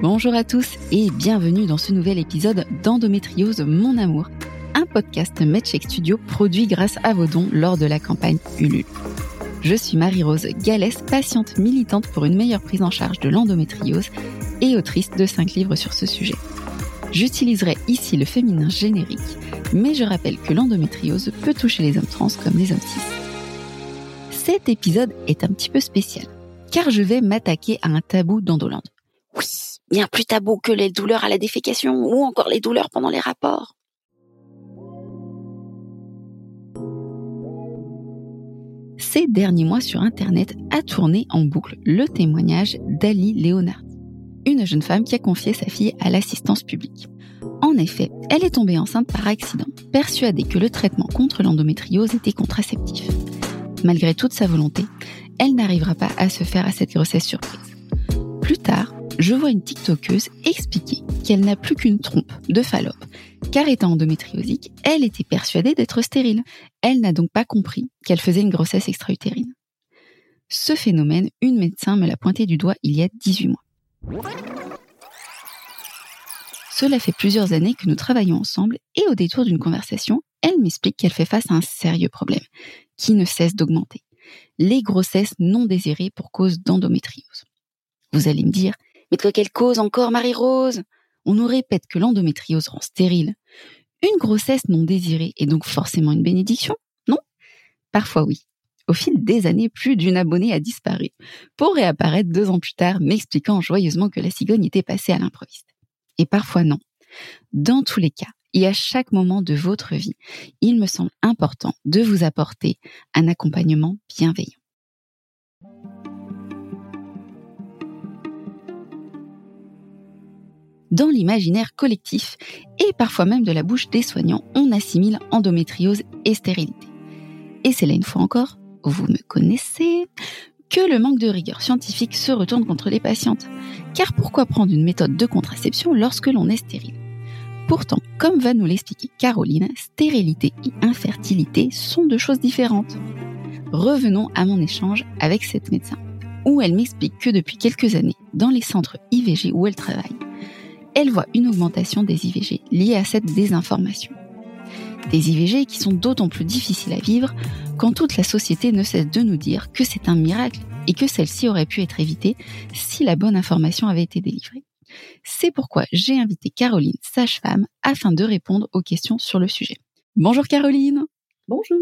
Bonjour à tous et bienvenue dans ce nouvel épisode d'Endométriose Mon Amour, un podcast MedShake Studio produit grâce à vos dons lors de la campagne Ulule. Je suis Marie-Rose Gallès, patiente militante pour une meilleure prise en charge de l'endométriose et autrice de 5 livres sur ce sujet. J'utiliserai ici le féminin générique, mais je rappelle que l'endométriose peut toucher les hommes trans comme les hommes cis. Cet épisode est un petit peu spécial, car je vais m'attaquer à un tabou d'Endolande. Oui, bien plus tabou que les douleurs à la défécation ou encore les douleurs pendant les rapports. Ces derniers mois sur Internet a tourné en boucle le témoignage d'Ali Léonard une jeune femme qui a confié sa fille à l'assistance publique. En effet, elle est tombée enceinte par accident, persuadée que le traitement contre l'endométriose était contraceptif. Malgré toute sa volonté, elle n'arrivera pas à se faire à cette grossesse surprise. Plus tard, je vois une TikTokeuse expliquer qu'elle n'a plus qu'une trompe de Fallope, car étant endométriosique, elle était persuadée d'être stérile. Elle n'a donc pas compris qu'elle faisait une grossesse extra-utérine. Ce phénomène, une médecin me l'a pointé du doigt il y a 18 mois. Cela fait plusieurs années que nous travaillons ensemble et au détour d'une conversation, elle m'explique qu'elle fait face à un sérieux problème qui ne cesse d'augmenter. Les grossesses non désirées pour cause d'endométriose. Vous allez me dire, mais de quelle cause encore, Marie-Rose? On nous répète que l'endométriose rend stérile. Une grossesse non désirée est donc forcément une bénédiction Non? Parfois oui. Au fil des années, plus d'une abonnée a disparu, pour réapparaître deux ans plus tard, m'expliquant joyeusement que la cigogne était passée à l'improviste. Et parfois non. Dans tous les cas, et à chaque moment de votre vie, il me semble important de vous apporter un accompagnement bienveillant. Dans l'imaginaire collectif et parfois même de la bouche des soignants, on assimile endométriose et stérilité. Et c'est là une fois encore vous me connaissez, que le manque de rigueur scientifique se retourne contre les patientes. Car pourquoi prendre une méthode de contraception lorsque l'on est stérile? Pourtant, comme va nous l'expliquer Caroline, stérilité et infertilité sont deux choses différentes. Revenons à mon échange avec cette médecin, où elle m'explique que depuis quelques années, dans les centres IVG où elle travaille, elle voit une augmentation des IVG liée à cette désinformation. Des IVG qui sont d'autant plus difficiles à vivre quand toute la société ne cesse de nous dire que c'est un miracle et que celle-ci aurait pu être évitée si la bonne information avait été délivrée. C'est pourquoi j'ai invité Caroline, sage-femme, afin de répondre aux questions sur le sujet. Bonjour Caroline. Bonjour.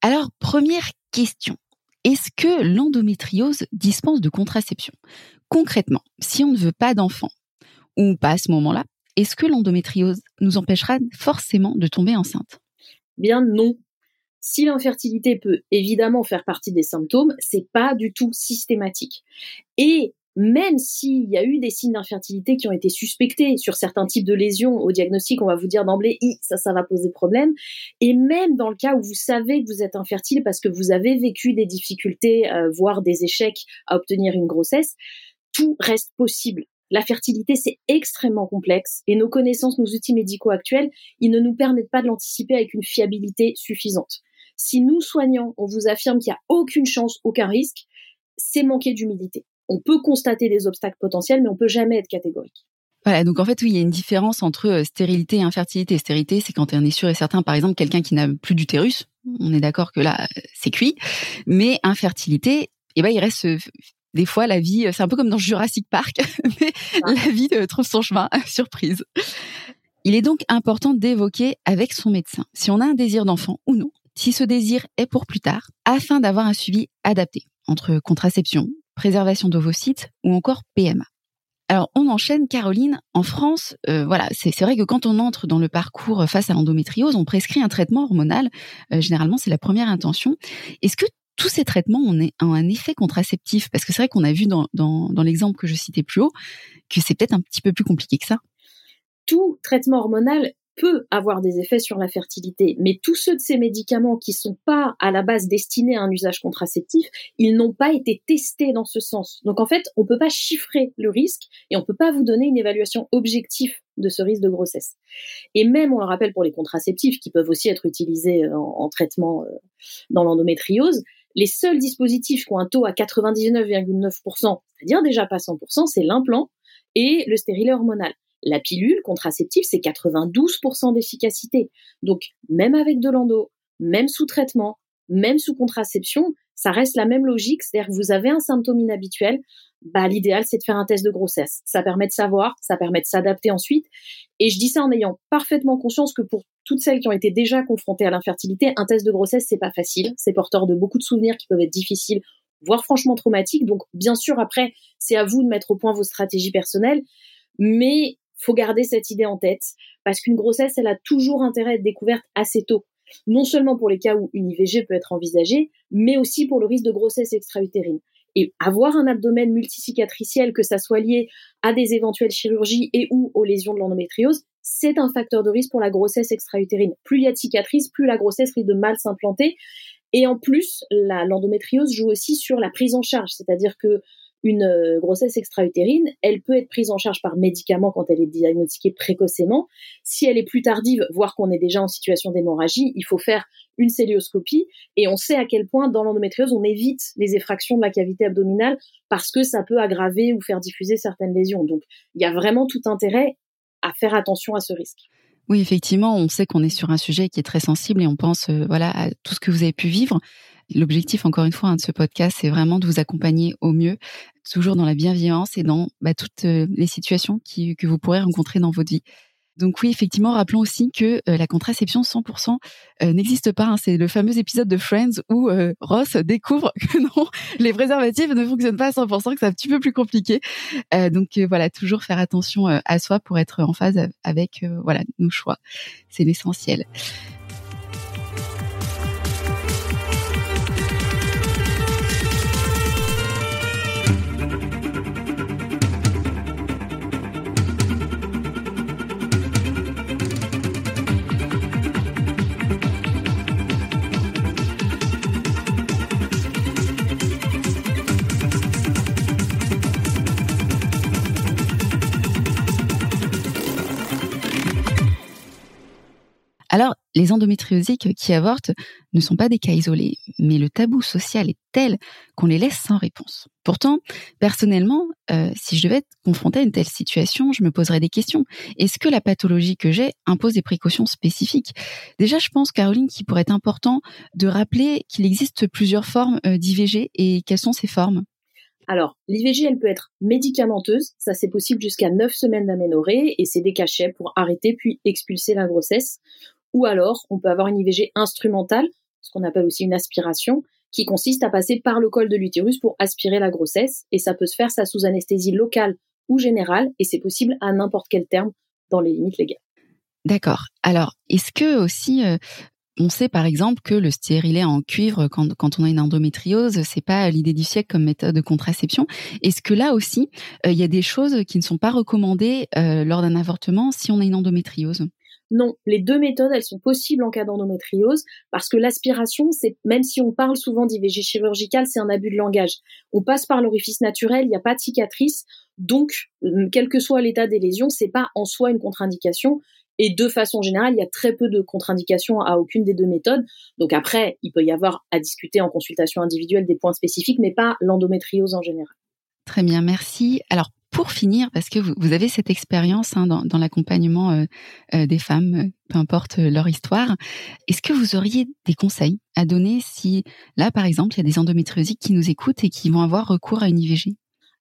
Alors, première question. Est-ce que l'endométriose dispense de contraception? Concrètement, si on ne veut pas d'enfant, ou pas à ce moment-là, est-ce que l'endométriose nous empêchera forcément de tomber enceinte? Bien non. Si l'infertilité peut évidemment faire partie des symptômes, c'est pas du tout systématique. Et même s'il y a eu des signes d'infertilité qui ont été suspectés sur certains types de lésions au diagnostic, on va vous dire d'emblée, ça, ça va poser problème. Et même dans le cas où vous savez que vous êtes infertile parce que vous avez vécu des difficultés, euh, voire des échecs à obtenir une grossesse, tout reste possible. La fertilité, c'est extrêmement complexe et nos connaissances, nos outils médicaux actuels, ils ne nous permettent pas de l'anticiper avec une fiabilité suffisante. Si nous, soignants, on vous affirme qu'il n'y a aucune chance, aucun risque, c'est manquer d'humilité. On peut constater des obstacles potentiels, mais on peut jamais être catégorique. Voilà, donc en fait, oui, il y a une différence entre euh, stérilité et infertilité. Stérilité, c'est quand on est sûr et certain, par exemple, quelqu'un qui n'a plus d'utérus. On est d'accord que là, c'est cuit. Mais infertilité, eh ben, il reste des fois, la vie, c'est un peu comme dans Jurassic Park, mais la vie euh, trouve son chemin, surprise. Il est donc important d'évoquer avec son médecin si on a un désir d'enfant ou non, si ce désir est pour plus tard, afin d'avoir un suivi adapté entre contraception, préservation d'ovocytes ou encore PMA. Alors on enchaîne, Caroline. En France, euh, voilà, c'est vrai que quand on entre dans le parcours face à l'endométriose, on prescrit un traitement hormonal. Euh, généralement, c'est la première intention. Est-ce que tous ces traitements ont un effet contraceptif Parce que c'est vrai qu'on a vu dans, l'exemple que je citais plus haut que c'est peut-être un petit peu plus compliqué que ça. Tout traitement hormonal peut avoir des effets sur la fertilité, mais tous ceux de ces médicaments qui sont pas à la base destinés à un usage contraceptif, ils n'ont pas été testés dans ce sens. Donc en fait, on peut pas chiffrer le risque et on peut pas vous donner une évaluation objective de ce risque de grossesse. Et même, on le rappelle pour les contraceptifs qui peuvent aussi être utilisés euh, en, traitement euh, dans l'endométriose, les seuls dispositifs qui ont un taux à 99,9%, c'est-à-dire déjà pas 100%, c'est l'implant et le stérilet hormonal. La pilule contraceptive, c'est 92% d'efficacité. Donc, même avec de l'endo, même sous traitement, même sous contraception, ça reste la même logique. C'est-à-dire que vous avez un symptôme inhabituel, bah, l'idéal, c'est de faire un test de grossesse. Ça permet de savoir, ça permet de s'adapter ensuite. Et je dis ça en ayant parfaitement conscience que pour toutes celles qui ont été déjà confrontées à l'infertilité, un test de grossesse, c'est pas facile. C'est porteur de beaucoup de souvenirs qui peuvent être difficiles, voire franchement traumatiques. Donc, bien sûr, après, c'est à vous de mettre au point vos stratégies personnelles. Mais faut garder cette idée en tête parce qu'une grossesse, elle a toujours intérêt à être découverte assez tôt. Non seulement pour les cas où une IVG peut être envisagée, mais aussi pour le risque de grossesse extra-utérine. Et avoir un abdomen multicicatriciel, que ça soit lié à des éventuelles chirurgies et ou aux lésions de l'endométriose, c'est un facteur de risque pour la grossesse extra-utérine. Plus il y a de cicatrices, plus la grossesse risque de mal s'implanter. Et en plus, l'endométriose joue aussi sur la prise en charge, c'est-à-dire que une euh, grossesse extra-utérine, elle peut être prise en charge par médicament quand elle est diagnostiquée précocement. Si elle est plus tardive, voire qu'on est déjà en situation d'hémorragie, il faut faire une célioscopie et on sait à quel point dans l'endométriose on évite les effractions de la cavité abdominale parce que ça peut aggraver ou faire diffuser certaines lésions. Donc il y a vraiment tout intérêt à faire attention à ce risque. Oui, effectivement, on sait qu'on est sur un sujet qui est très sensible et on pense euh, voilà à tout ce que vous avez pu vivre. L'objectif, encore une fois, hein, de ce podcast, c'est vraiment de vous accompagner au mieux, toujours dans la bienveillance et dans bah, toutes euh, les situations que vous pourrez rencontrer dans votre vie. Donc oui, effectivement, rappelons aussi que euh, la contraception 100% euh, n'existe pas. Hein. C'est le fameux épisode de Friends où Ross découvre que non, les préservatifs ne fonctionnent pas à 100%, que c'est un petit peu plus compliqué. donc voilà, toujours faire attention à soi pour être en phase avec voilà nos choix. C'est l'essentiel. Les endométriosiques qui avortent ne sont pas des cas isolés, mais le tabou social est tel qu'on les laisse sans réponse. Pourtant, personnellement, euh, si je devais être confrontée à une telle situation, je me poserais des questions. Est-ce que la pathologie que j'ai impose des précautions spécifiques? Déjà, je pense, Caroline, qu'il pourrait être important de rappeler qu'il existe plusieurs formes euh, d'IVG et quelles sont ces formes? Alors, l'IVG, elle peut être médicamenteuse, ça c'est possible jusqu'à 9 semaines d'aménorrhée, et c'est des cachets pour arrêter puis expulser la grossesse. Ou alors, on peut avoir une IVG instrumentale, ce qu'on appelle aussi une aspiration, qui consiste à passer par le col de l'utérus pour aspirer la grossesse, et ça peut se faire ça sous anesthésie locale ou générale, et c'est possible à n'importe quel terme dans les limites légales. D'accord. Alors, est-ce que aussi euh, on sait par exemple que le stérilet en cuivre, quand, on a une endométriose, c'est pas l'idée du siècle comme méthode de contraception? Est-ce que là aussi, euh, il y a des choses qui ne sont pas recommandées euh, lors d'un avortement si on a une endométriose? Non, les deux méthodes, elles sont possibles en cas d'endométriose parce que l'aspiration, c'est même si on parle souvent d'IVG chirurgicale, c'est un abus de langage. On passe par l'orifice naturel, il n'y a pas de cicatrice, donc euh, quel que soit l'état des lésions, c'est pas en soi une contre-indication. Et de façon générale, il y a très peu de contre-indications à aucune des deux méthodes. Donc après, il peut y avoir à discuter en consultation individuelle des points spécifiques, mais pas l'endométriose en général. Très bien, merci. Alors pour finir, parce que vous, avez cette expérience hein, dans, l'accompagnement euh, euh, des femmes, euh, peu importe leur histoire, est-ce que vous auriez des conseils à donner si là, par exemple, il y a des endométriosiques qui nous écoutent et qui vont avoir recours à une IVG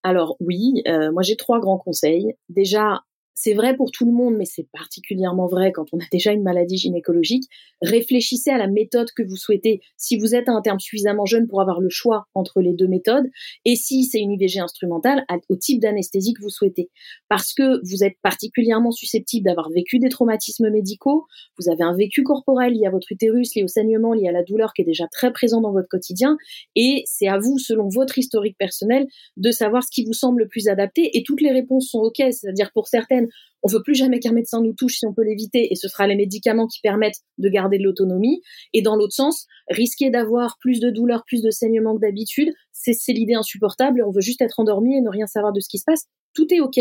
alors oui, moi j'ai trois grands conseils. Déjà, c'est vrai pour tout le monde, mais c'est particulièrement vrai quand on a déjà une maladie gynécologique. Réfléchissez à la méthode que vous souhaitez. Si vous êtes à un terme suffisamment jeune pour avoir le choix entre les deux méthodes, et si c'est une IVG instrumentale, au type d'anesthésie que vous souhaitez. Parce que vous êtes particulièrement susceptible d'avoir vécu des traumatismes médicaux, vous avez un vécu corporel lié à votre utérus, lié au saignement, lié à la douleur qui est déjà très présent dans votre quotidien, et c'est à vous, selon votre historique personnel, de savoir ce qui vous semble le plus adapté, et toutes les réponses sont OK, c'est-à-dire pour certaines, semaines. On veut plus jamais qu'un médecin nous touche si on peut l'éviter et ce sera les médicaments qui permettent de garder de l'autonomie. Et dans l'autre sens, risquer d'avoir plus de douleurs, plus de saignements que d'habitude, c'est l'idée insupportable on veut juste être endormi et ne rien savoir de ce qui se passe. Tout est OK,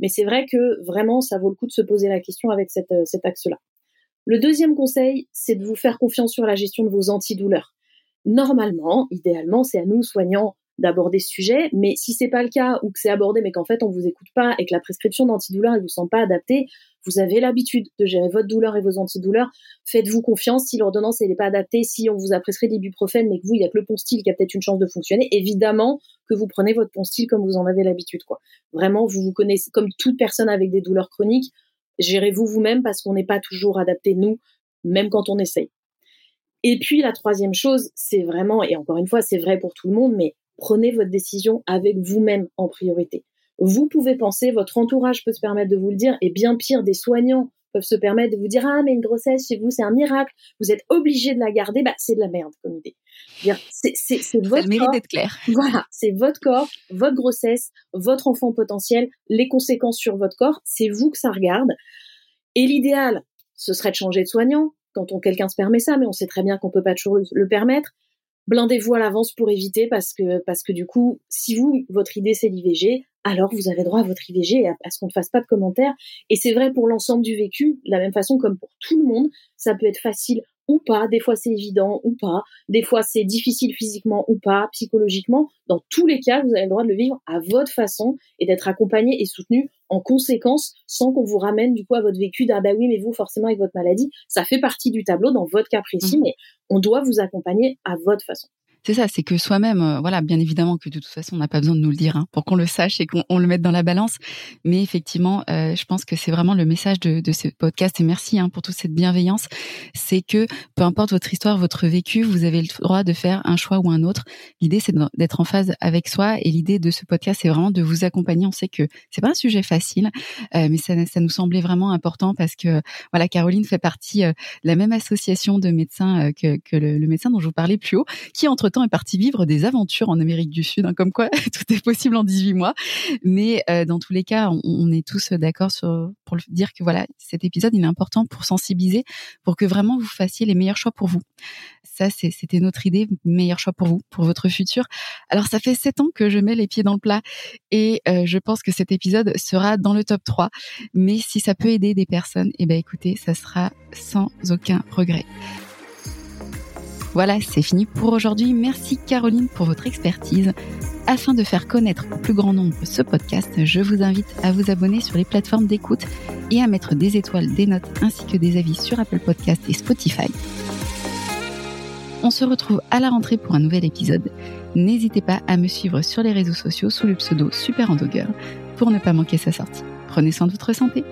mais c'est vrai que vraiment, ça vaut le coup de se poser la question avec euh, cet axe-là. Le deuxième conseil, c'est de vous faire confiance sur la gestion de vos antidouleurs. Normalement, idéalement, c'est à nous, soignants, d'aborder ce sujet, mais si c'est pas le cas ou que c'est abordé mais qu'en fait on vous écoute pas et que la prescription d'antidouleur ne vous semble pas adaptée, vous avez l'habitude de gérer votre douleur et vos antidouleurs, faites-vous confiance si l'ordonnance n'est pas adaptée, si on vous a prescrit des ibuprofène mais que vous il y a que le Ponstil qui a peut-être une chance de fonctionner, évidemment que vous prenez votre Ponstil comme vous en avez l'habitude quoi. Vraiment, vous vous connaissez comme toute personne avec des douleurs chroniques, gérez-vous vous-même parce qu'on n'est pas toujours adapté nous même quand on essaye. Et puis la troisième chose, c'est vraiment, et encore une fois, c'est vrai pour tout le monde, mais prenez votre décision avec vous-même en priorité. Vous pouvez penser, votre entourage peut se permettre de vous le dire, et bien pire, des soignants peuvent se permettre de vous dire ah mais une grossesse chez vous c'est un miracle, vous êtes obligé de la garder, bah c'est de la merde comme idée. C'est votre mérite d'être clair. Voilà, c'est votre corps, votre grossesse, votre enfant potentiel, les conséquences sur votre corps, c'est vous que ça regarde. Et l'idéal, ce serait de changer de soignant quand on quelqu'un se permet ça, mais on sait très bien qu'on peut pas toujours le permettre blindez-vous à l'avance pour éviter parce que parce que du coup, si vous votre idée c'est l'IVG, alors vous avez droit à votre IVG et à, ce qu'on ne fasse pas de commentaires. Et c'est vrai pour l'ensemble du vécu, de la même façon comme pour tout le monde, ça peut être facile ou pas, des fois c'est évident ou pas, des fois c'est difficile physiquement ou pas, psychologiquement. Dans tous les cas, vous avez le droit de le vivre à votre façon et d'être accompagné et soutenu en conséquence sans qu'on vous ramène du coup à votre vécu d'un bah oui mais vous forcément avec votre maladie, ça fait partie du tableau dans votre cas précis, mmh. mais on doit vous accompagner à votre façon c'est ça, c'est que soi-même, euh, voilà, bien évidemment que de toute façon, on n'a pas besoin de nous le dire hein, pour qu'on le sache et qu'on le mette dans la balance. Mais effectivement, euh, je pense que c'est vraiment le message de, de ce podcast. Et merci hein, pour toute cette bienveillance. C'est que peu importe votre histoire, votre vécu, vous avez le droit de faire un choix ou un autre. L'idée, c'est d'être en phase avec soi. Et l'idée de ce podcast, c'est vraiment de vous accompagner. On sait que c'est pas un sujet facile, euh, mais ça, ça, nous semblait vraiment important parce que voilà, Caroline fait partie de la même association de médecins que, que le, le médecin dont je vous parlais plus haut, qui entre temps est parti vivre des aventures en Amérique du Sud, hein, comme quoi tout est possible en 18 mois. Mais euh, dans tous les cas, on, est tous d'accord pour dire que voilà, cet épisode il est important pour sensibiliser, pour que vraiment vous fassiez les meilleurs choix pour vous. Ça, c'était notre idée, meilleur choix pour vous, pour votre futur. Alors ça fait sept ans que je mets les pieds dans le plat et euh, je pense que cet épisode sera dans le top 3. Mais si ça peut aider des personnes, eh ben écoutez, ça sera sans aucun regret. Voilà, c'est fini pour aujourd'hui. Merci Caroline pour votre expertise. Afin de faire connaître au plus grand nombre ce podcast, je vous invite à vous abonner sur les plateformes d'écoute et à mettre des étoiles, des notes ainsi que des avis sur Apple Podcast et Spotify. On se retrouve à la rentrée pour un nouvel épisode. N'hésitez pas à me suivre sur les réseaux sociaux sous le pseudo Super Endogueur pour ne pas manquer sa sortie. Prenez soin de votre santé.